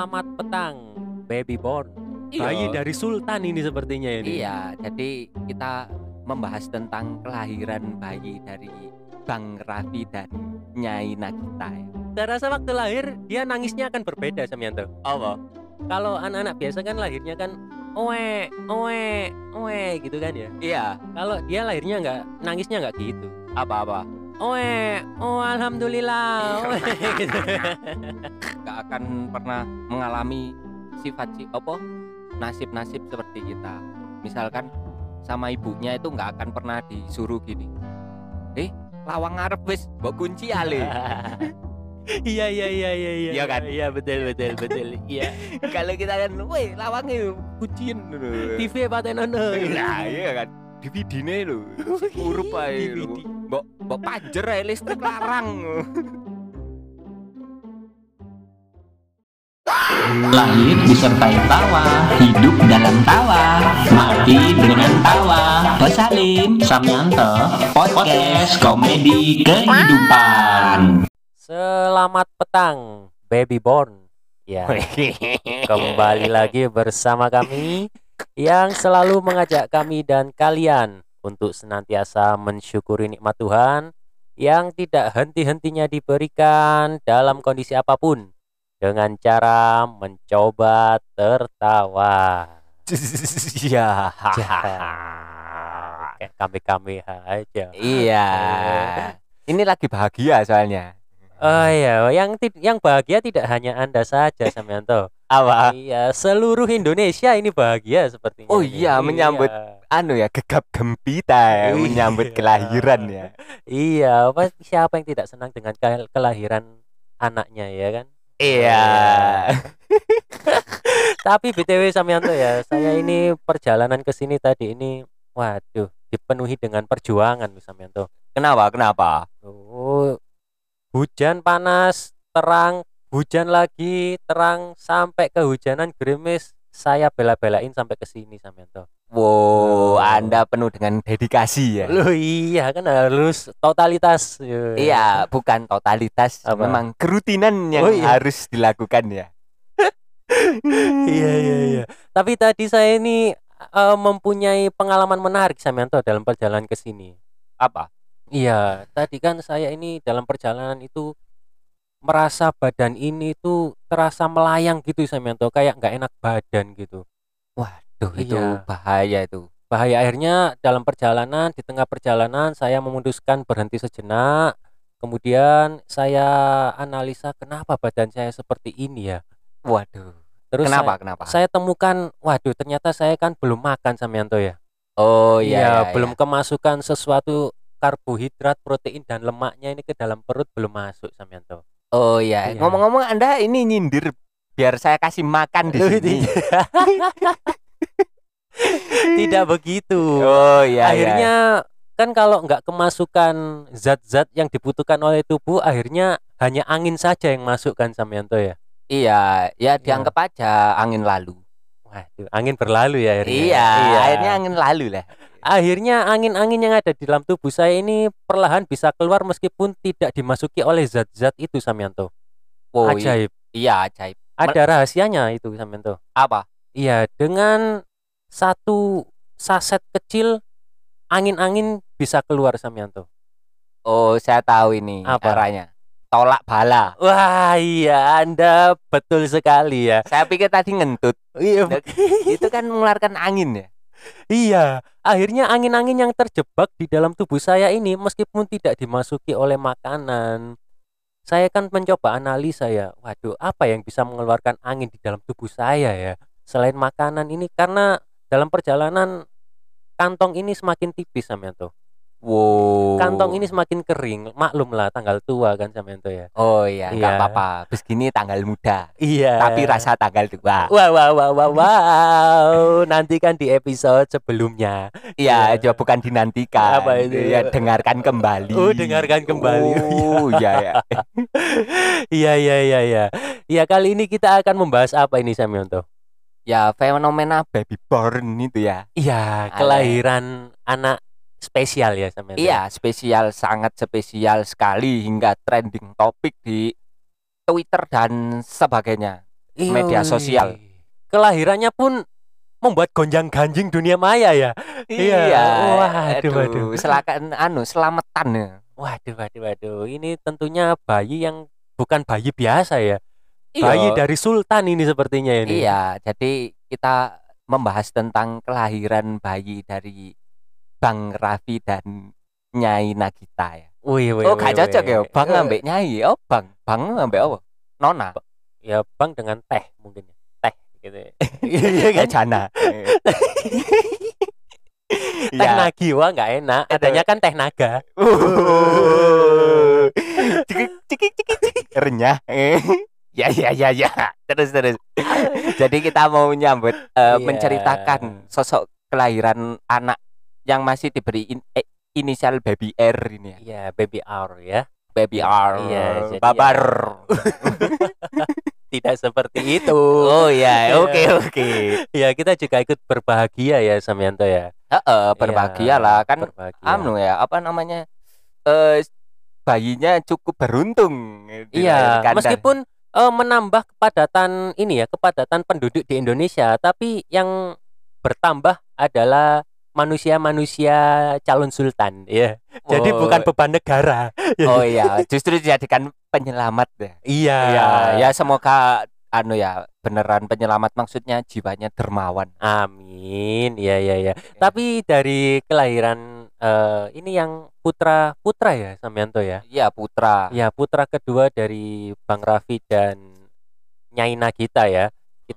Selamat petang, baby born. Iya. Bayi dari Sultan ini sepertinya ini. Iya, jadi kita membahas tentang kelahiran bayi dari Bang Raffi dan Nyai Nagita ya. Saya rasa waktu lahir dia nangisnya akan berbeda Samyanto. Apa? Kalau anak-anak biasa kan lahirnya kan oe, oe, oe gitu kan ya. Iya, Kalau dia lahirnya nggak nangisnya nggak gitu. apa-apa. Oe, oh alhamdulillah. Oe, gitu. Gak akan pernah mengalami sifat si apa nasib-nasib seperti kita. Misalkan sama ibunya itu nggak akan pernah disuruh gini. Eh, lawang ngarep wis, mbok kunci ale. Iya iya iya iya iya. Iya kan? Iya betul betul betul. Iya. Kalau kita kan, weh lawangnya kunciin. TV patenono. Nah, iya kan. DVD-ne lho. Urup ae lho. Mbok mbok pajer ae listrik larang. Lahir disertai tawa, hidup dalam tawa, mati dengan tawa. Pesalin Samyanto, podcast komedi kehidupan. Selamat petang, baby born. Ya, kembali lagi bersama kami yang selalu mengajak kami dan kalian untuk senantiasa mensyukuri nikmat Tuhan yang tidak henti-hentinya diberikan dalam kondisi apa pun dengan cara mencoba tertawa. Iya. Kayak kami-kami aja. Iya. Ini lagi bahagia soalnya. Oh iya, yang yang bahagia tidak hanya Anda saja, Samyanto. Apa? Iya, seluruh Indonesia ini bahagia sepertinya. Oh ini. iya, menyambut Anu ya, gegap gempita ya, Iya. menyambut kelahiran ya. Iya, apa siapa yang tidak senang dengan ke- kelahiran anaknya ya kan? Iya. Tapi BTW Samyanto ya, saya ini perjalanan ke sini tadi ini waduh, dipenuhi dengan perjuangan Samyanto. Kenapa? Kenapa? Oh, hujan panas, terang, hujan lagi, terang sampai kehujanan gerimis. Saya bela-belain sampai ke sini Samyanto. Wow, Oh. Anda penuh dengan dedikasi ya. Loh iya kan harus totalitas. Yo. Iya, bukan totalitas, Apa? memang kerutinan yang Oh, iya. harus dilakukan ya. iya iya iya. Tapi tadi saya ini eh, mempunyai pengalaman menarik Samyanto dalam perjalanan ke sini. Apa? Iya, tadi kan saya ini dalam perjalanan itu merasa badan ini tuh terasa melayang gitu Samyanto, kayak nggak enak badan gitu. Waduh, itu Iya. bahaya itu. Bahaya akhirnya dalam perjalanan di tengah perjalanan saya memutuskan berhenti sejenak. Kemudian saya analisa kenapa badan saya seperti ini ya. Waduh. Terus kenapa? saya- kenapa? saya temukan waduh ternyata saya kan belum makan Samyanto ya oh iya iya, iya, belum iya. kemasukan sesuatu karbohidrat protein dan lemaknya ini ke dalam perut belum masuk Samyanto Oh iya. Iya. Ngomong-ngomong Anda ini nyindir biar saya kasih makan di Loh, sini. tidak begitu Oh iya. iya. akhirnya kan kalau nggak kemasukan zat-zat yang dibutuhkan oleh tubuh akhirnya hanya angin saja yang masuk kan Samyanto ya Iya, ya dianggap aja angin lalu. waduh angin berlalu ya akhirnya Iya, akhirnya angin lalu lah. Akhirnya angin-angin yang ada di dalam tubuh saya ini perlahan bisa keluar meskipun tidak dimasuki oleh zat-zat itu Samyanto. Oh, i- Ajaib. Iya, ajaib. Ada rahasianya itu Samyanto. Apa? Iya, dengan satu saset kecil angin-angin bisa keluar Samyanto. Oh, saya tahu ini Apa? caranya. Tolak bala. Wah, iya Anda betul sekali ya. Saya pikir tadi ngentut. Iya, Itu kan mengeluarkan angin ya. Iya. Akhirnya angin-angin yang terjebak di dalam tubuh saya ini meskipun tidak dimasuki oleh makanan. Saya kan mencoba analisa ya. Waduh, apa yang bisa mengeluarkan angin di dalam tubuh saya ya? Selain makanan ini karena dalam perjalanan kantong ini semakin tipis Samyanto. Wow. Kantong ini semakin kering. Maklum lah tanggal tua kan Samyanto ya. Oh iya, Iya. nggak apa-apa. Begini tanggal muda, Iya. tapi rasa tanggal tua. Wow, wow, wow, wow, wow. Nantikan di episode sebelumnya. Iya, Iya. coba bukan dinantikan. Apa itu? Ya, dengarkan kembali. Oh, dengarkan kembali. Oh, iya ya. Iya, iya, iya, iya. Iya, kali ini kita akan membahas apa ini Samyonto? Ya, fenomena baby born itu ya. Iya, kelahiran anak spesial ya Samyonto. Iya, spesial sangat spesial sekali hingga trending topik di Twitter dan sebagainya. media Iya, sosial. Kelahirannya pun membuat gonjang-ganjing dunia maya ya. Iya. Waduh, waduh. Selakan anu selamatan ya. Waduh, waduh, waduh. Ini tentunya bayi yang bukan bayi biasa ya. Bayi dari sultan ini sepertinya ini. Iya, jadi kita membahas tentang kelahiran bayi dari Bang Raffi dan Nyai Nagita ya. Wih, wih, oh, gak cocok ya, Bang Eh, ambek Nyai. Oh, Bang, Bang ambek apa? Nona. Ya, Bang dengan teh mungkin ya. Teh gitu. ya. Iya Ya kan? jana. Teh nagi wah nggak enak. Adanya kan teh naga. Cikik cikik cikik cikik. Renyah. Ya ya ya ya. Terus terus. Jadi kita mau nyambut eh, Iya. menceritakan sosok kelahiran anak yang masih diberi in- eh, inisial baby R ini ya. Iya, baby hour ya. Baby R. Iya, jadi Babar. Tidak seperti itu. Oh ya, Iya. oke oke. Ya, kita juga ikut berbahagia ya Samyanto ya. Heeh, berbahagia lah kan Berbahagia. anu ya, apa namanya? Eh bayinya cukup beruntung Iya, meskipun eh, menambah kepadatan ini ya, kepadatan penduduk di Indonesia, tapi yang bertambah adalah manusia-manusia calon sultan ya. Jadi Oh, bukan beban negara. Oh iya, justru dijadikan penyelamat ya. Iya. Iya, ya semoga anu ya beneran penyelamat maksudnya jiwanya dermawan. Amin. Iya, iya, iya. Tapi dari kelahiran eh, ini yang putra putra ya Samyanto ya. Iya putra. Ya, putra kedua dari Bang Raffi dan Nyai Nagita ya.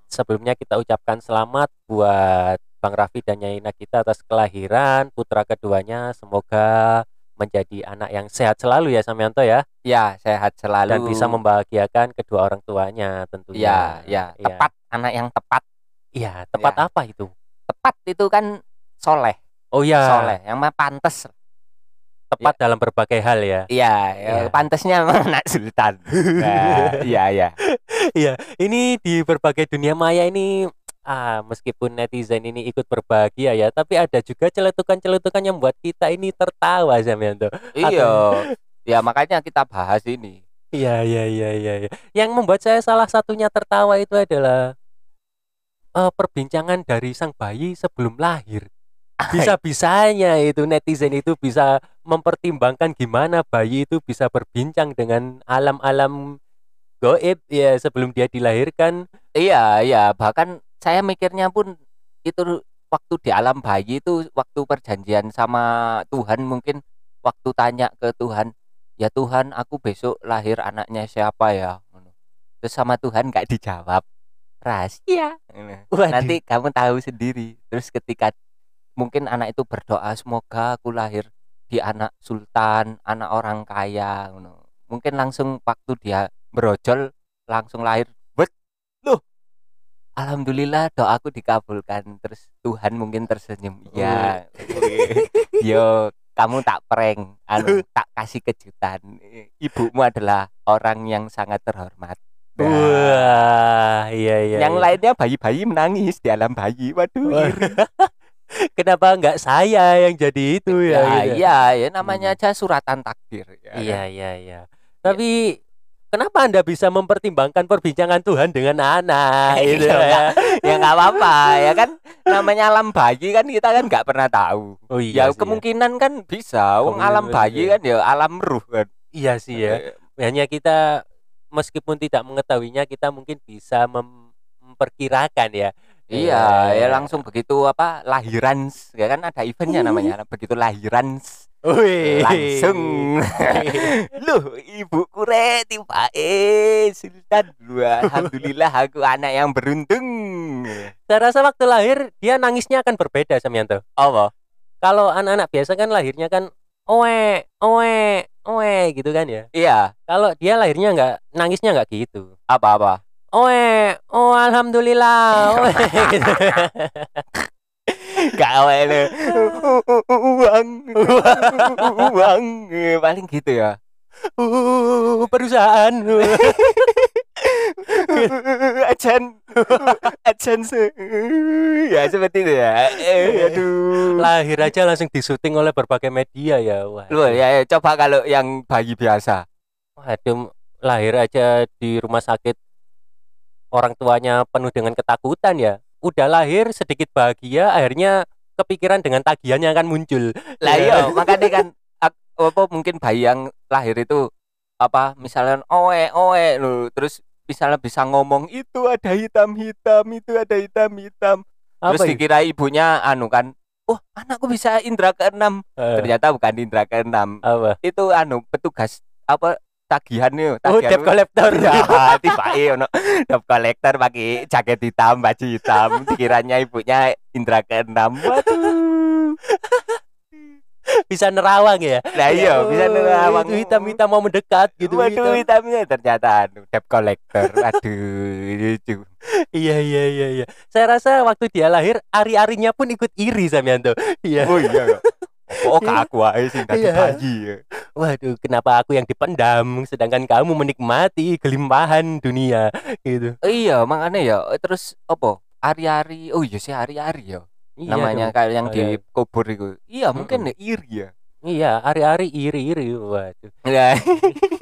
Sebelumnya kita ucapkan selamat buat Bang Raffi dan Nyai Nagita atas kelahiran putra keduanya. Semoga menjadi anak yang sehat selalu ya Samyanto ya Ya sehat selalu dan bisa membahagiakan kedua orang tuanya tentunya. Ya, ya, Iya. tepat anak yang tepat. Iya, tepat Ya. apa itu? Tepat itu kan soleh, Oh iya, soleh, yang mah pantes. tepat dalam berbagai hal ya. Iya, ya, Iya. pantesnya emang anak sultan. Nah, iya, iya. Ini di berbagai dunia maya ini ah meskipun netizen ini ikut berbahagia ya, tapi ada juga celetukan-celetukan yang membuat kita ini tertawa Zamianto. Iya. Ya makanya kita bahas ini. Iya iya iya iya. iya. Yang membuat saya salah satunya tertawa itu adalah eh, perbincangan dari sang bayi sebelum lahir. Bisa-bisanya itu netizen itu bisa mempertimbangkan gimana bayi itu bisa berbincang dengan alam-alam goib ya sebelum dia dilahirkan. Iya, iya, bahkan saya mikirnya pun itu waktu di alam bayi itu waktu perjanjian sama Tuhan mungkin waktu tanya ke Tuhan, "Ya Tuhan, aku besok lahir anaknya siapa ya?" Terus sama Tuhan nggak dijawab. Rahasia. Waduh. Nanti kamu tahu sendiri. Terus ketika mungkin anak itu berdoa, "Semoga aku lahir di anak sultan, anak orang kaya." Mungkin langsung waktu dia berojol langsung lahir alhamdulillah doaku dikabulkan terus Tuhan mungkin tersenyum ya yo kamu tak prank anu tak kasih kejutan ibumu adalah orang yang sangat terhormat Nah, Wah, iya iya. yang iya. lainnya bayi-bayi menangis di alam bayi waduh Wah. iri. Kenapa nggak saya yang jadi itu ya? ya, gitu. iya ya namanya aja suratan takdir ya Iya iya iya. Tapi kenapa anda bisa mempertimbangkan perbincangan Tuhan dengan anak? gitu Iya, ya? ya nggak apa-apa ya kan? Namanya alam bayi kan kita kan nggak pernah tahu. Oh ya iya sih, kemungkinan kan bisa. Wong alam bayi iya. kan ya alam ruh kan. Iya sih ya. Eh, Hanya kita meskipun tidak mengetahuinya kita mungkin bisa mem- memperkirakan ya. iya Eh, ya langsung begitu apa lahiran ya kan? Ada eventnya namanya begitu lahiran Wih. langsung loh ibuku re tiba eh sultan Lu, alhamdulillah aku anak yang beruntung Saya rasa waktu lahir dia nangisnya akan berbeda Samyanto. apa Kalau anak-anak biasa kan lahirnya kan oe oe oe gitu kan ya. iya Kalau dia lahirnya nggak nangisnya nggak gitu. apa apa Oe, oh alhamdulillah. Oe, gitu. Awalnya uang. Uang. Paling gitu ya. Uh, perusahaan. ajan ajan ya seperti itu ya. Eh, aduh. Lahir aja langsung disuting oleh berbagai media ya. Wah. Loh, ya, ya, coba kalau yang bayi biasa. Waduh, lahir aja di rumah sakit orang tuanya penuh dengan ketakutan ya. Udah lahir sedikit bahagia, akhirnya kepikiran dengan tagihan yang akan muncul. lah Ya. iya makanya kan apa mungkin bayi yang lahir itu apa misalnya oe oe lo terus misalnya bisa ngomong itu ada hitam hitam itu ada hitam hitam terus Apa itu? dikira ibunya anu kan oh anakku bisa indra keenam Eh, ternyata bukan indra keenam apa? itu anu petugas apa tagihan nih Oh, debt collector. ya tiba ono debt collector pakai jaket hitam baju hitam dikiranya ibunya indra keenam waduh Bisa nerawang ya. Lah iya, Ya, bisa oh, nerawang. Itu hitam-hitam mau mendekat gitu. Waduh, hitam. hitamnya ternyata anu debt collector. Aduh, lucu. Iya iya iya iya. Saya rasa waktu dia lahir ari-arinya pun ikut iri Samianto. Iya. Oh iya. Oh, kak aku aja sih dadi Iya. bayi. ya. Waduh, kenapa aku yang dipendam sedangkan kamu menikmati kelimpahan dunia gitu. Iya, makanya ya terus apa? Ari-ari. Oh iya sih ari-ari ya. Iya Namanya dong. kayak yang Oh, iya. dikubur itu. Iya, mungkin Mm-mm. ya iri ya. Iya, ari-ari iri-iri. Waduh. Lah.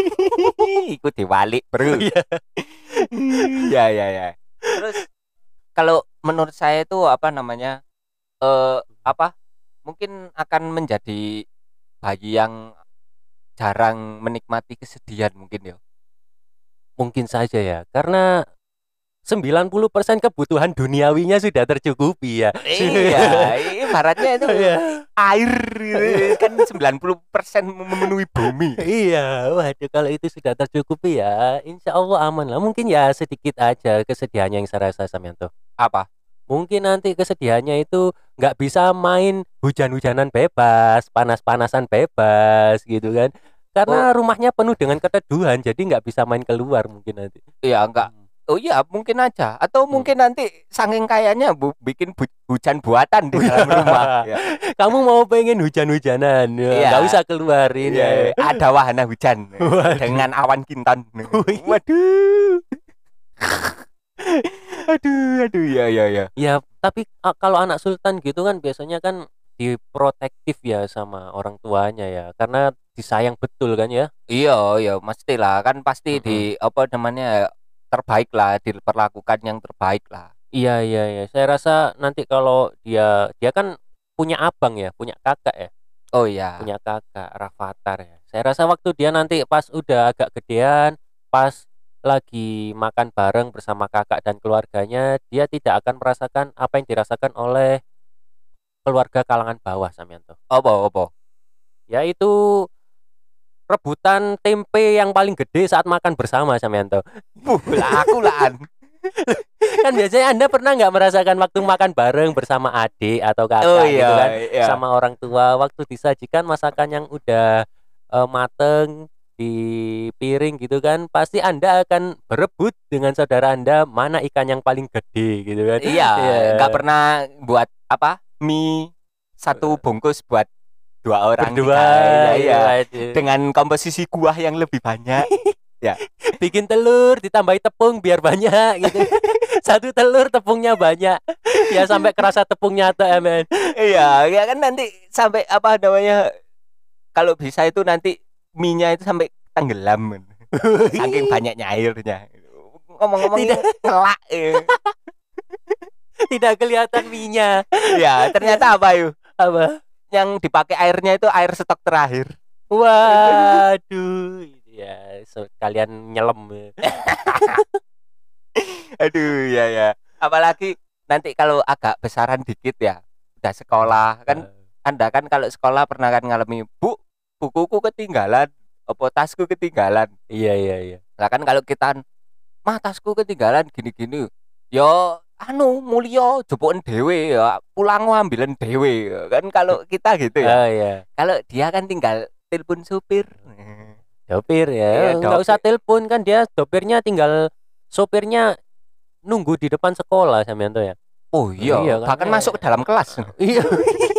Ikut diwalik, Bro. Iya. Iya, iya, iya. Terus kalau menurut saya itu apa namanya? Eh apa? Mungkin akan menjadi bayi yang jarang menikmati kesedihan mungkin ya. Mungkin saja ya, karena 90% kebutuhan duniawinya sudah tercukupi ya. iya, ibaratnya itu Iya. air gitu. kan 90% memenuhi bumi. Iya, waduh kalau itu sudah tercukupi ya, insya Allah aman lah. Mungkin ya sedikit aja kesedihannya yang saya rasa Samianto. Apa? Mungkin nanti kesedihannya itu nggak bisa main hujan-hujanan bebas, panas-panasan bebas gitu kan. Karena rumahnya penuh dengan keteduhan, jadi nggak bisa main keluar mungkin nanti. Iya, enggak. Oh iya, mungkin aja. Atau mungkin nanti saking kayaknya bu, bikin bu- hujan buatan di dalam rumah. Ya. Kamu mau pengen hujan-hujanan, ya, Iya. nggak usah keluarin Iya, ya. ada wahana hujan Waduh. dengan awan kinton. Wih. Waduh. aduh, aduh, ya, ya, ya. Ya, tapi kalau anak sultan gitu kan biasanya kan diprotektif ya sama orang tuanya ya, karena disayang betul kan ya. Iya, iya, mestilah kan pasti di apa namanya terbaik lah, diperlakukan yang terbaik lah. Iya iya iya. Saya rasa nanti kalau dia dia kan punya abang ya, punya kakak ya, Oh iya. punya kakak Rafathar ya. Saya rasa waktu dia nanti pas udah agak gedean, pas lagi makan bareng bersama kakak dan keluarganya, dia tidak akan merasakan apa yang dirasakan oleh keluarga kalangan bawah Samianto. Apa, apa? Yaitu rebutan tempe yang paling gede saat makan bersama Samianto. Buh, lah aku lah. kan biasanya Anda pernah nggak merasakan waktu makan bareng bersama adik atau kakak Oh gitu iya, kan? iya. sama orang tua waktu disajikan masakan yang udah eh, mateng di piring gitu kan pasti anda akan berebut dengan saudara anda mana ikan yang paling gede gitu kan Iya, Iya. nggak pernah buat apa? Mie satu bungkus buat dua orang berdua kita. Iya, iya. iya. Dengan komposisi kuah yang lebih banyak. bikin telur ditambahi tepung biar banyak gitu satu telur tepungnya banyak ya sampai kerasa tepungnya tuh men iya, ya kan nanti sampai apa namanya? Kalau bisa itu nanti mie-nya itu sampai tenggelam. Saking banyaknya airnya. Ngomong-ngomong Tidak. telak. eh. tidak kelihatan minyak ya, ternyata apa yuk? apa Yang dipakai airnya itu air stok terakhir. Waduh, ya sekalian nyelam. Aduh, ya ya. Apalagi nanti kalau agak besaran dikit ya, udah sekolah kan Anda kan kalau sekolah pernah kan ngalami, "Bu, bukuku ketinggalan, apa tasku ketinggalan." Iya iya iya. Lah kan kalau kita mah tasku ketinggalan gini-gini. Yo anu mulya jopoken dhewe ya, pulang ambilan dhewe. Kan kalau kita gitu ya. Oh iya. Kalau dia kan tinggal telepon supir. Dopir Iya, ya. Enggak usah telepon kan dia dopirnya tinggal sopirnya nunggu di depan sekolah Samianto ya. Oh iya, Iya, kan, bahkan eh. masuk ke dalam kelas. Iya,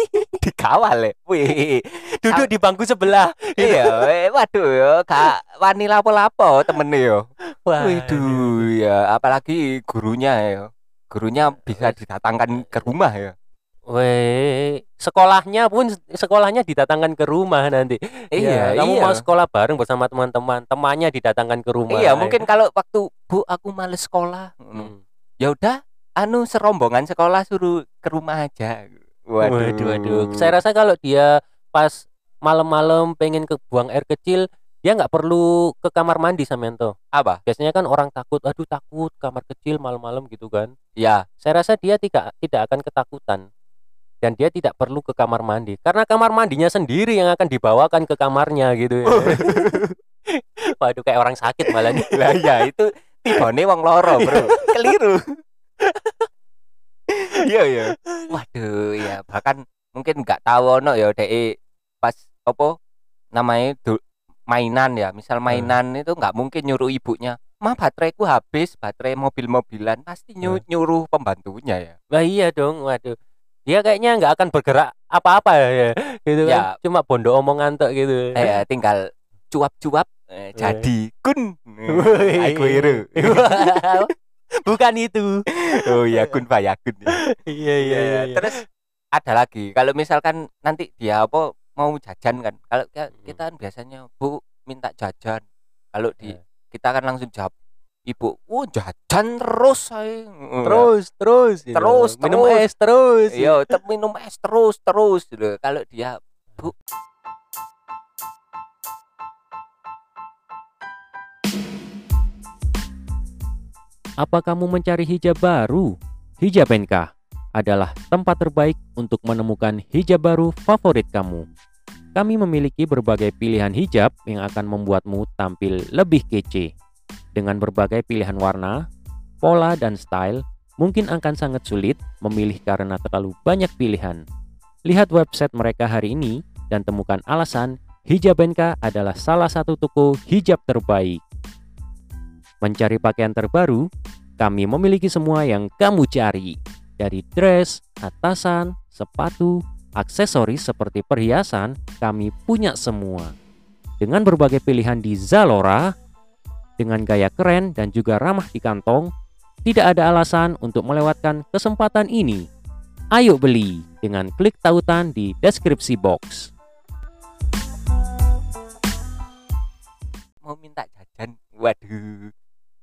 Dikawal ya. Wih. duduk di bangku sebelah. iya, waduh ya, gak wani lapo-lapo temennya yo. Waduh, ya apalagi gurunya ya. Gurunya bisa didatangkan ke rumah ya. Weh, sekolahnya pun sekolahnya didatangkan ke rumah nanti. Iya, Ya, kamu iya. mau sekolah bareng bersama teman-teman, temannya didatangkan ke rumah. Iya, mungkin kalau waktu Bu aku males sekolah. Hmm. Ya udah, anu serombongan sekolah suruh ke rumah aja. Waduh, Waduh, waduh. Saya rasa kalau dia pas malam-malam pengen ke buang air kecil, dia nggak perlu ke kamar mandi Samyanto. apa? Biasanya kan orang takut, aduh takut kamar kecil malam-malam gitu kan. Ya, Saya rasa dia tidak tidak akan ketakutan dan dia tidak perlu ke kamar mandi karena kamar mandinya sendiri yang akan dibawakan ke kamarnya gitu ya. Waduh kayak orang sakit malah nih. lah ya itu tibone wong loro, Bro. Keliru. Iya, iya. Waduh, ya bahkan mungkin nggak tahu ono ya dek pas apa namanya du- mainan ya. Misal mainan itu nggak mungkin nyuruh ibunya, "Ma, bateraiku habis, baterai mobil-mobilan." Pasti nyu- nyuruh pembantunya ya. Wah iya dong, waduh. Dia kayaknya nggak akan bergerak apa-apa ya, gitu Ya. kan. Cuma bondo omongan tok gitu. Eh, tinggal cuap-cuap eh, jadi kun. Aku hero. Bukan itu. Oh ya kun fayakun. ya. Iya iya iya. iya. Terus ada lagi kalau misalkan nanti dia apa mau jajan kan. Kalau kita, Hmm. kita kan biasanya Bu minta jajan. Kalau di Ya. kita kan langsung jawab Ibu, "Oh, jajan terus saya." terus terus gitu. Terus, minum terus. es terus. Iya, tetap minum es terus terus gitu. Kalau dia Bu Apa kamu mencari hijab baru? Hijab NK adalah tempat terbaik untuk menemukan hijab baru favorit kamu. Kami memiliki berbagai pilihan hijab yang akan membuatmu tampil lebih kece. Dengan berbagai pilihan warna, pola, dan style, mungkin akan sangat sulit memilih karena terlalu banyak pilihan. Lihat website mereka hari ini dan temukan alasan Hijab NK adalah salah satu toko hijab terbaik. Mencari pakaian terbaru, kami memiliki semua yang kamu cari. Dari dress, atasan, sepatu, aksesoris seperti perhiasan, kami punya semua. Dengan berbagai pilihan di Zalora, dengan gaya keren dan juga ramah di kantong, tidak ada alasan untuk melewatkan kesempatan ini. Ayo beli dengan klik tautan di deskripsi box. mau minta jajan. Waduh.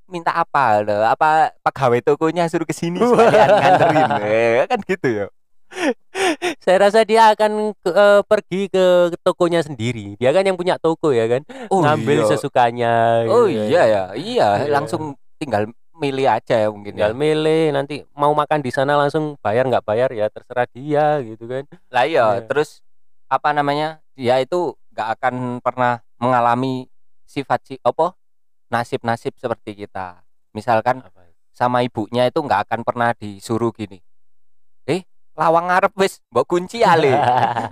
Minta apa loh? Apa pegawai tokonya suruh ke sini sekalian nganterin. Eh, kan gitu ya. Saya rasa dia akan ke- eh, pergi ke tokonya sendiri. Dia kan yang punya toko ya kan, Oh ngambil iya. sesukanya. Oh gitu iya ya, iya Iya. langsung tinggal milih aja ya mungkin tinggal ya. milih nanti mau makan di sana langsung bayar nggak bayar ya terserah dia gitu kan Lah iya, Iya. terus apa namanya? Dia itu nggak akan pernah mengalami sifat si apa? Nasib-nasib seperti kita. Misalkan sama ibunya itu nggak akan pernah disuruh gini. Eh, lawang ngarep wis mbok kunci ale.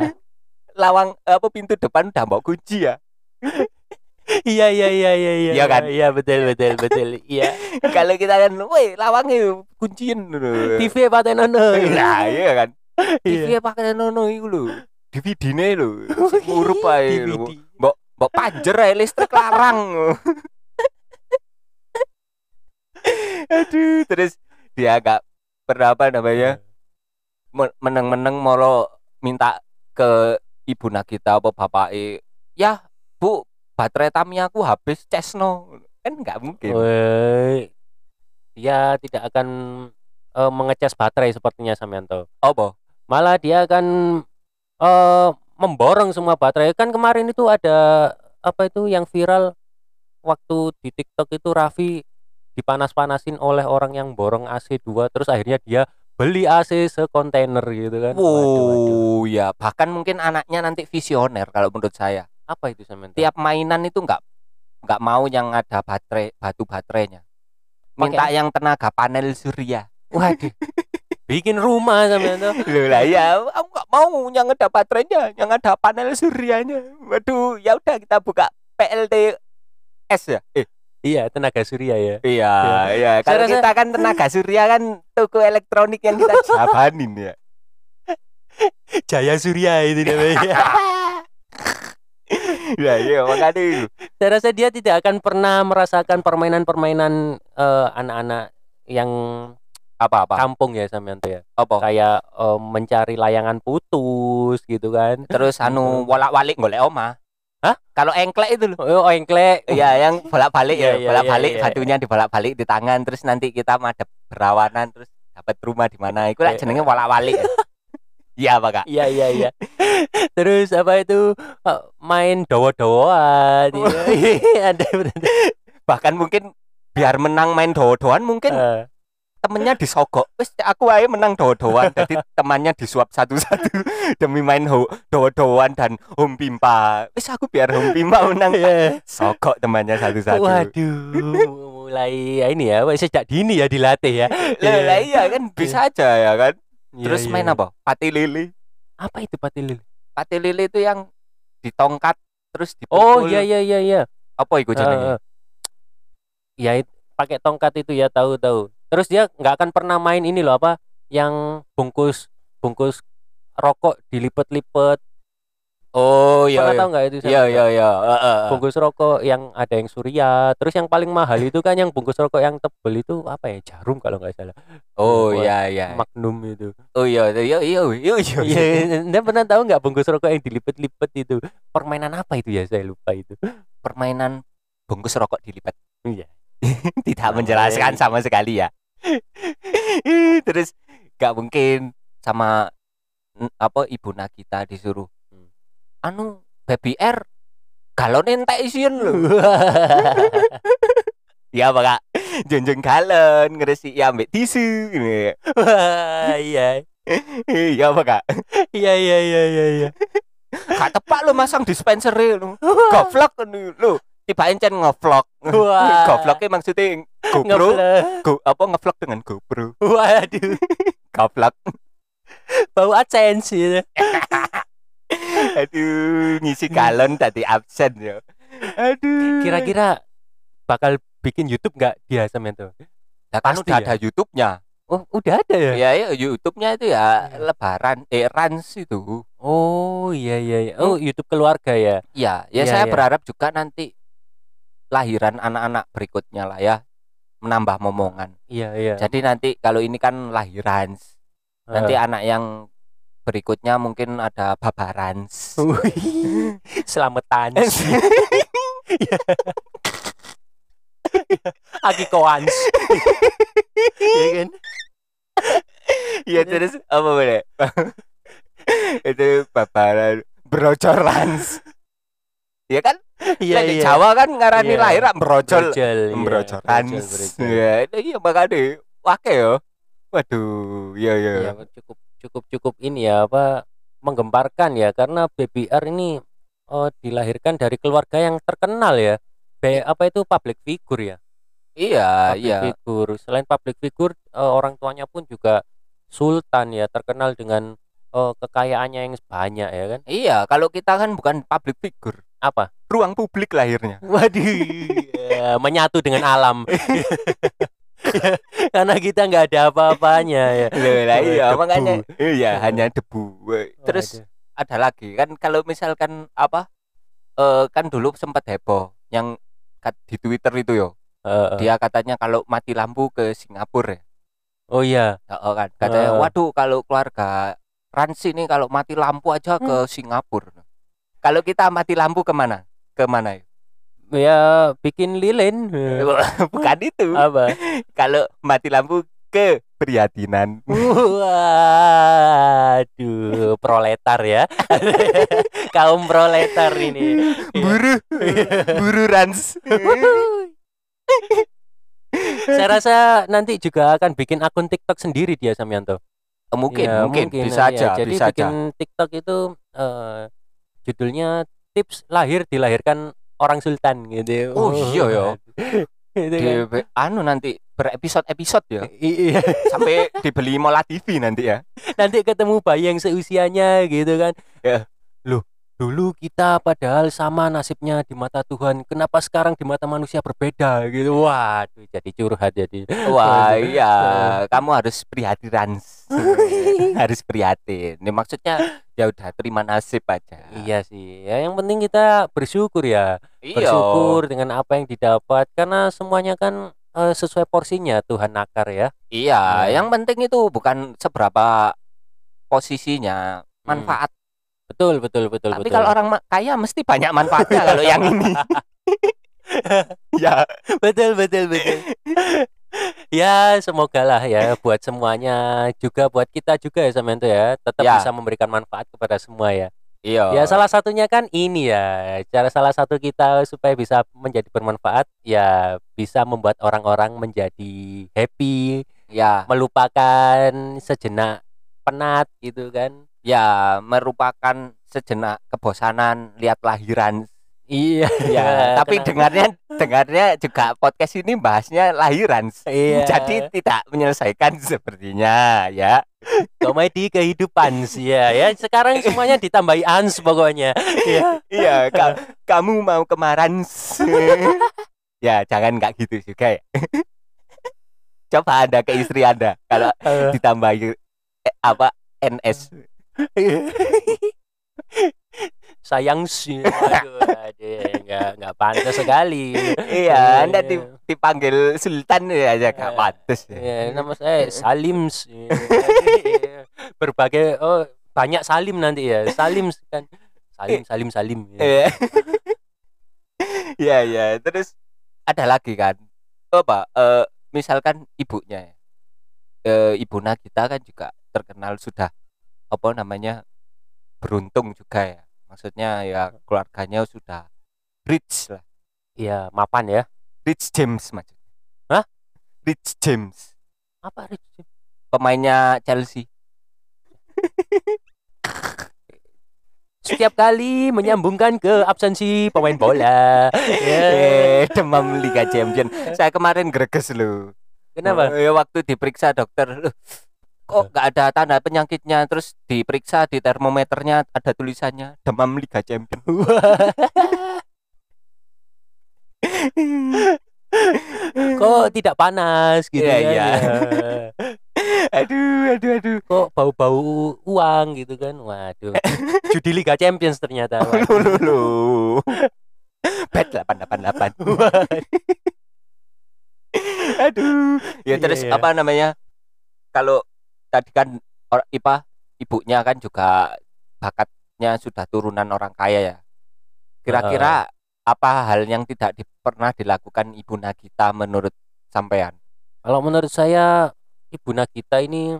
lawang apa pintu depan udah mbok kunci ya. iya iya iya iya iya Iya kan? iya betul betul betul iya Kalau kita kan, woi lawangnya kunciin dulu. TV Pak Tenono Nah, iya kan. Iya. TV pakai nono iku lho. DVD-ne lho. Ngurup ae lho. DVD. Mbok mbok panjer listrik larang. Aduh, terus dia agak berapa namanya? men- meneng-meneng moro minta ke ibu Nagita apa bapak ya bu baterai Tamiya aku habis cesno kan nggak mungkin. Woi, dia tidak akan eh, mengecas baterai sepertinya Samyanto. Apa? Malah dia akan eh memborong semua baterai. Kan kemarin itu ada apa itu yang viral? Waktu di TikTok itu Raffi dipanas-panasin oleh orang yang borong AC 2 terus akhirnya dia beli AC sekontainer gitu kan. Wow ya bahkan mungkin anaknya nanti visioner kalau menurut saya. Apa itu Samyanto tiap mainan itu nggak nggak mau yang ada baterai batu baterainya. Minta yang tenaga panel surya. Waduh. Bikin rumah Samyanto Loh lah ya aku nggak mau yang ada baterainya yang ada panel suryanya. Waduh ya udah kita buka PLTS ya? Eh iya tenaga surya ya iya iya Saya kalau rasa- kita kan tenaga surya kan toko elektronik yang kita jabanin ya Jaya Surya itu namanya ya iya makanya itu saya rasa dia tidak akan pernah merasakan permainan-permainan eh, anak-anak yang Apa-apa? kampung ya sampean tuh ya. Apa? Kayak eh, mencari layangan putus gitu kan. Terus anu bolak-balik golek oma. Hah? Kalau engklek itu loh. Oh, engklek. Iya, yang bolak-balik ya, iya, bolak-balik iya, iya. batunya dibolak-balik di tangan terus nanti kita madep berawanan terus dapat rumah di mana. Iku lah jenenge bolak-balik. ya. Iya, Pak. Kak? Iya iya iya. Terus apa itu eh, main dowo-dowoan. Iya, Ada. Bahkan mungkin biar menang main doa-doan mungkin Eh, temennya disogok. Wis aku aja menang doa-doan. Jadi temannya disuap satu-satu demi main ho doa-doan dan home pimpa. Wis aku biar home pimpa menang. iya. Sogok temannya satu-satu. Waduh, mulai ya ini ya, wah, sejak dini ya dilatih ya. Lah lah iya kan bisa aja ya kan. Iya, Terus iya. main apa? Pati lili. Apa itu pati lili? Pati lili itu yang ditongkat terus dipukul. Oh iya iya iya iya. Apa iku jenenge? Eh, Ya pakai tongkat itu ya tahu tahu. Terus dia nggak akan pernah main ini loh apa yang bungkus bungkus rokok dilipet-lipet. Oh iya. Pernah iya. tahu nggak itu? Iya iya iya. Heeh, heeh. Bungkus rokok yang ada yang surya. Terus yang paling mahal itu kan yang bungkus rokok yang tebel itu apa ya? Jarum kalau nggak salah. Oh Wah, iya iya. Magnum itu. Oh iya iya iya iya iya. Iya, Anda pernah tahu nggak bungkus rokok yang dilipet-lipet itu? Permainan apa itu ya? Saya lupa itu. Permainan bungkus rokok dilipat. Iya. Tidak menjelaskan sama sekali ya. Terus gak mungkin sama apa ibu Nagita disuruh Hmm. anu baby R galon entek isian lho. ya apa kak jonjong galon ngeresi ya ambek tisu. Wah, iya. ya apa kak Iya iya iya iya iya. gak tepak lo masang dispenser lo goblok lo tiba encen ngevlog gobloknya maksudnya GoPro go, apa ngevlog dengan GoPro Waduh, goblok bau AdSense gitu. aduh ngisi galon tadi absen ya aduh Kira-kira bakal bikin YouTube nggak dia sama itu? Nah, kan udah ya? ada YouTube-nya Oh, udah ada ya? ya ya YouTube-nya itu ya Iya. lebaran eh rans itu Oh, iya iya iya. Oh, YouTube keluarga ya. ya ya Iya, saya iya. berharap juga nanti lahiran anak-anak berikutnya lah ya menambah momongan Iya iya. jadi nanti kalau ini kan lahiran nanti Eh. anak yang berikutnya mungkin ada babarans Wih, Selamatan. Akikoans. Iya kan? Iya terus apa boleh? itu babaran brocorans. Iya kan? Iya iya. Jawa kan ngarani Iya. lahir brojol. Brojol, iya. Brojol. Iya, itu iya wake yo. Waduh, iya iya. ya cukup cukup cukup ini ya apa menggemparkan ya karena BBR ini oh, dilahirkan dari keluarga yang terkenal ya Be, apa itu public figure ya Iya, public iya. figure selain public figure eh, orang tuanya pun juga sultan ya terkenal dengan eh, kekayaannya yang banyak ya kan Iya, kalau kita kan bukan public figure, apa ruang publik lahirnya. waduh ya, menyatu dengan alam karena kita nggak ada apa-apanya ya Loh, lah iya, Debu. makanya iya hanya debu. Terus ada lagi kan kalau misalkan apa eh kan dulu sempat heboh yang di Twitter itu yo. Eh, eh. Dia katanya kalau mati lampu ke Singapura ya. oh iya Oh, kan katanya Heeh. waduh kalau keluarga Rans ini kalau mati lampu aja ke Hmm. Singapura. Kalau kita mati lampu ke mana? Ke mana ya? ya bikin lilin Bukan itu. apa Kalau mati lampu ke Priadinan. Waduh, proletar ya. Kaum proletar ini. Buru, buru Rans. Saya rasa nanti juga akan bikin akun TikTok sendiri dia Samyanto. mungkin, Ya, mungkin, bisa nanti ya. aja, Jadi bisa aja. bikin TikTok itu eh, judulnya tips lahir dilahirkan orang sultan gitu. Oh, iya ya. Gitu Di, kan. anu nanti berepisode-episode ya. Iya. Sampai dibeli Mola TV nanti ya. nanti ketemu bayi yang seusianya gitu kan Ya. loh dulu kita padahal sama nasibnya di mata Tuhan kenapa sekarang di mata manusia berbeda gitu waduh jadi curhat jadi Wah, iya, kamu harus prihatin harus prihatin. Ini maksudnya ya udah terima nasib aja. iya sih ya yang penting kita bersyukur ya Iya. bersyukur dengan apa yang didapat karena semuanya kan eh, sesuai porsinya Tuhan nakar ya. Iya, Ya. yang penting itu bukan seberapa posisinya, manfaat. Betul betul betul Tapi betul. kalau orang kaya mesti banyak manfaatnya kalau yang ini. ya, betul betul betul. ya semoga lah ya buat semuanya juga buat kita juga ya Samento ya tetap Ya. bisa memberikan manfaat kepada semua ya. iya. Ya salah satunya kan ini ya cara salah satu kita supaya bisa menjadi bermanfaat ya bisa membuat orang-orang menjadi happy ya, melupakan sejenak penat gitu kan. ya merupakan sejenak kebosanan lihat lahiran. Iya. Ya, tapi dengarnya dengarnya juga podcast ini bahasnya lahiran. Iya. Jadi tidak menyelesaikan sepertinya ya. komedi kehidupan sih ya. Ya sekarang semuanya ditambahi ans pokoknya. Iya. Iya, ka- kamu mau kemarin. ya, jangan nggak gitu juga ya. Coba Anda ke istri Anda kalau ditambahi eh, apa NS. Sayang sih. Aduh, aduh, nggak nggak pantas sekali. Iya, Anda Iya. di- dipanggil Sultan ya aja nggak Iya. pantas. Ya, nama saya Salim sih. Berbagai oh banyak Salim nanti ya. Salim kan. Salim Salim Salim. ya. Iya. Iya, iya. Terus ada lagi kan. Apa? Eh, misalkan ibunya ya. Eh, ibu Nagita kan juga terkenal sudah apa namanya? beruntung juga ya. Maksudnya ya keluarganya sudah rich lah. Iya, mapan ya. Rich James maksudnya. Hah? Rich James. Apa Rich? Pemainnya Chelsea. Setiap kali menyambungkan ke absensi pemain bola. Ya. Eh, demam Liga Champion. Saya kemarin greges loh. Kenapa? Ya waktu diperiksa dokter, "Loh, kok nggak ada tanda penyakitnya, terus diperiksa di termometernya ada tulisannya demam Liga Champion. Kok tidak panas gitu Iya, kan? iya. ya. aduh, aduh, aduh. Kok bau-bau uang gitu kan? Waduh. Judi Liga Champions ternyata. Lu lu lu. Bet 888. aduh. Ya Iya, terus iya. apa namanya? Kalau tadi kan or- IPA ibunya kan juga bakatnya sudah turunan orang kaya ya. Kira-kira apa hal yang tidak di- pernah dilakukan Ibu Nagita menurut sampean? Kalau menurut saya Ibu Nagita ini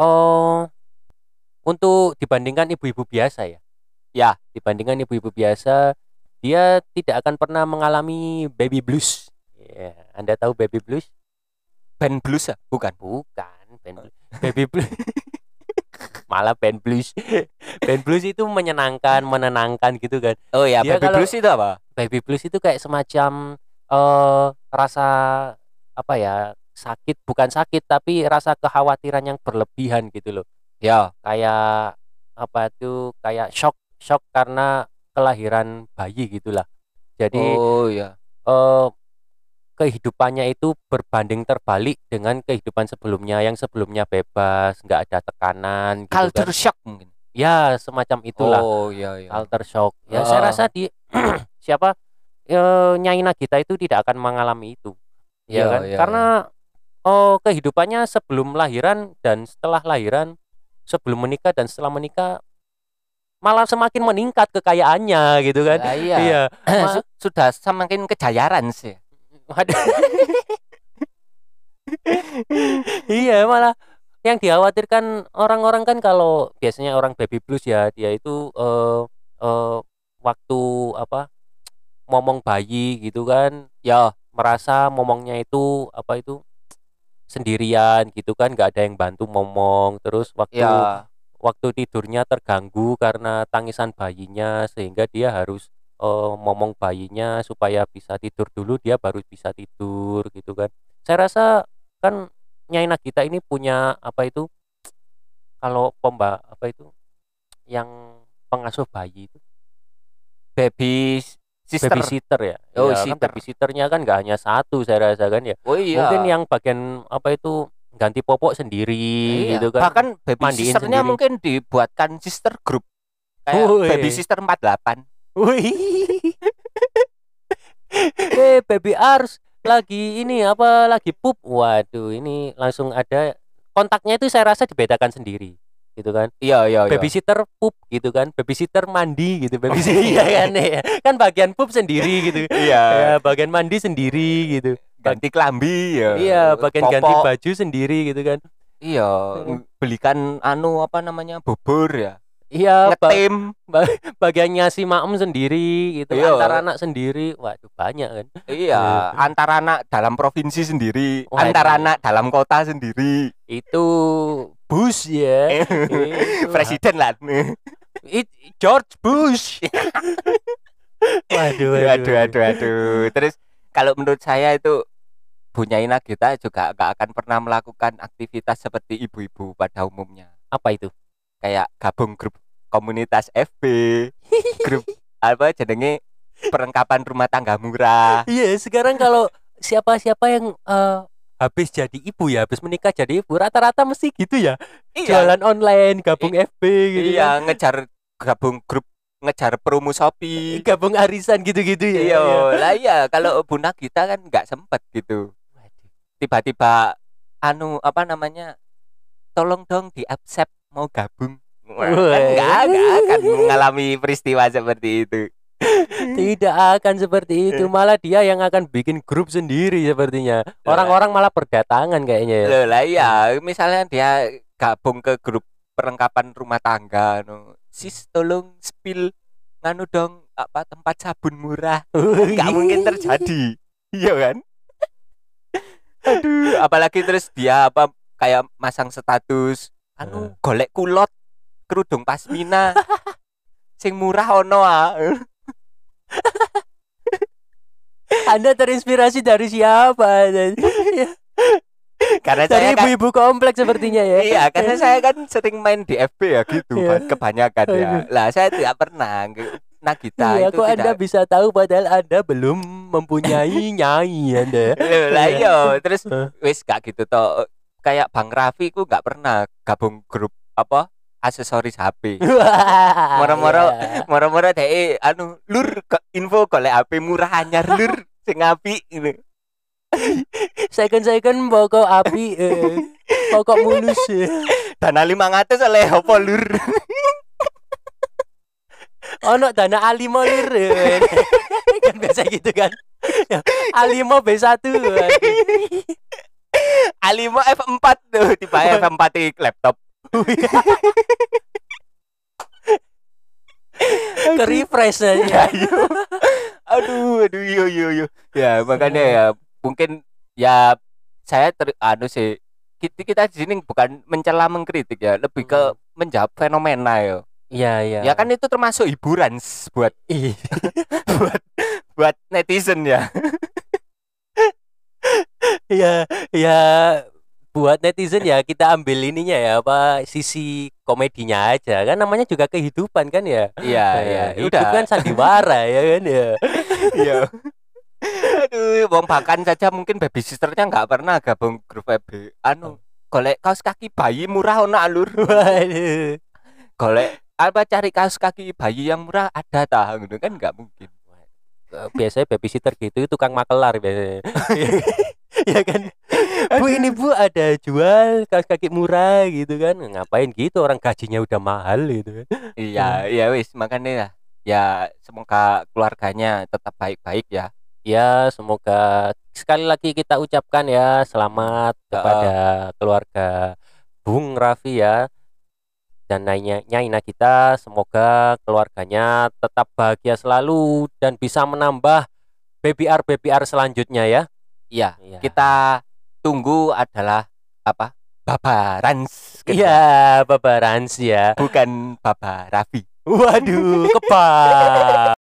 oh untuk dibandingkan ibu-ibu biasa ya. Ya. dibandingkan ibu-ibu biasa dia tidak akan pernah mengalami baby blues. Ya, Anda tahu baby blues? Band blues ya? Bukan. Bukan, band blues. Baby blues. Malah band blues. band blues itu menyenangkan, menenangkan gitu kan. Oh ya, Dia baby kalau- blues itu apa? Baby blues itu kayak semacam eh rasa apa ya? sakit bukan sakit tapi rasa kekhawatiran yang berlebihan gitu loh. Ya, kayak apa itu kayak shock shock karena kelahiran bayi gitulah jadi oh ya. eh, kehidupannya itu berbanding terbalik dengan kehidupan sebelumnya yang sebelumnya bebas nggak ada tekanan gitu Culture kan. shock mungkin. ya semacam itulah Oh iya iya. culture shock ya saya Ah. rasa di siapa eh, Nyai Nagita itu tidak akan mengalami itu ya Iya, kan iya, karena oh kehidupannya sebelum lahiran dan setelah lahiran sebelum menikah dan setelah menikah malah semakin meningkat kekayaannya gitu kan Lah, iya. iya sudah semakin kejayaran sih. Waduh. iya malah yang dikhawatirkan orang-orang kan kalau biasanya orang baby blues ya dia itu eh eh, waktu apa momong bayi gitu kan Ya, merasa momongnya itu apa itu sendirian gitu kan nggak ada yang bantu momong terus waktu ya. waktu tidurnya terganggu karena tangisan bayinya sehingga dia harus eh, momong bayinya supaya bisa tidur dulu dia baru bisa tidur gitu kan saya rasa kan Nyai Nagita ini punya apa itu kalau pemba apa itu yang pengasuh bayi itu Baby sister. babysitter ya Oh, Ya, kan sitter. babysitternya kan nggak hanya satu saya rasa kan ya Oh iya. mungkin yang bagian apa itu ganti popok sendiri Iya. gitu kan Bahkan baby Mandiin sisternya sendiri. mungkin dibuatkan sister group. Kayak Woi. baby sister 48. Wih. eh baby Ars, lagi ini apa lagi pup? Waduh ini langsung ada kontaknya itu saya rasa dibedakan sendiri gitu kan? Iya iya iya. Babysitter pup gitu kan? Babysitter mandi gitu. Babysitter iya kan? Ya. kan bagian pup sendiri gitu. Iya. Ya bagian mandi sendiri gitu. Ganti kelambi ya. Iya bagian ganti Popok. baju sendiri gitu kan? Iya belikan anu apa namanya bubur ya iya ba- ngetim bagian ngasih maem sendiri gitu Iya. antar anak sendiri. Waduh banyak kan? Iya antara anak dalam provinsi sendiri Waduh. antara anak dalam kota sendiri. Itu Bush ya. Itu- presiden lah. It- George Bush. Waduh aduh aduh aduh terus kalau menurut saya itu Bunyaina kita juga gak akan pernah melakukan aktivitas seperti ibu-ibu pada umumnya. Apa itu kayak gabung grup komunitas FB grup apa jenenge perlengkapan rumah tangga murah Iya, sekarang kalau siapa-siapa yang eh, habis jadi ibu ya, habis menikah jadi ibu, rata-rata mesti gitu ya. Jualan online, gabung FB gitu iya kan. ngejar gabung grup ngejar promo Shopee Gabung arisan gitu-gitu ya. iya lah iya kalau Bunda kita kan nggak sempet gitu tiba-tiba anu apa namanya tolong dong di accept mau gabung. Wah, kan Wah. nggak nggak akan mengalami peristiwa seperti itu. Tidak akan seperti itu, malah dia yang akan bikin grup sendiri sepertinya. Orang-orang malah berdatangan kayaknya ya. Loh, lah iya. Misalnya dia gabung ke grup perlengkapan rumah tangga no. sis tolong spill nganu dong apa tempat sabun murah. Nggak mungkin terjadi. Iya kan? Aduh apalagi terus dia apa kayak masang status anu golek kulot kerudung pasmina sing murah ono ah Anda terinspirasi dari siapa? karena dari saya kan ibu-ibu kompleks sepertinya ya. iya karena saya kan sering main di FB ya gitu Iya. Kebanyakan ya lah saya tidak pernah nah kita Iya, itu kok tidak Anda bisa tahu padahal Anda belum mempunyai nyai Anda. Lah iya terus Hah? wis gak gitu toh kayak Bang Raffi ku gak pernah gabung grup apa aksesoris HP Moro-moro. Iya. moro-moro deh anu lur ke info golek HP murah anyar lur sing apik ini Second second pokok api eh, pokok mulus. eh. dana 500 oleh apa lur Ono dana A5 lur. eh. kan biasa gitu kan. Ya, A5 B1. A5 F4 tuh tiba F4 di laptop. Ke refresh aja. aduh aduh yo yo yo ya makanya ya mungkin ya saya ter anu sih kita, kita di sini bukan mencela mengkritik ya lebih ke Hmm. menjawab fenomena ya. Iya, iya. ya kan itu termasuk hiburan buat Ih, buat buat netizen ya ya ya buat netizen ya kita ambil ininya ya apa sisi komedinya aja. Kan namanya juga kehidupan kan ya? Iya Ya, iya. hidup udah kan sandiwara ya kan ya? Iya. Aduh wong bahkan saja mungkin babysisternya nggak pernah gabung grup FB anu golek kaos kaki bayi murah ono alur. Golek apa cari kaos kaki bayi yang murah ada tah gitu kan nggak mungkin. Biasanya babysitter gitu tukang makelar biasanya ya kan? Bu ini bu ada jual kaos kaki murah gitu kan? Ngapain gitu? Orang gajinya udah mahal gitu kan? Iya iya wis. Makanya ya ya semoga keluarganya tetap baik-baik ya. Ya semoga sekali lagi kita ucapkan ya selamat kepada keluarga Bung Raffi ya. Dan Nyai Nyaina kita semoga keluarganya tetap bahagia selalu dan bisa menambah BBR BBR selanjutnya ya. Iya Iya. kita tunggu adalah apa babarans Iya, babaran sih ya. bukan baba Raffi Waduh, kebal.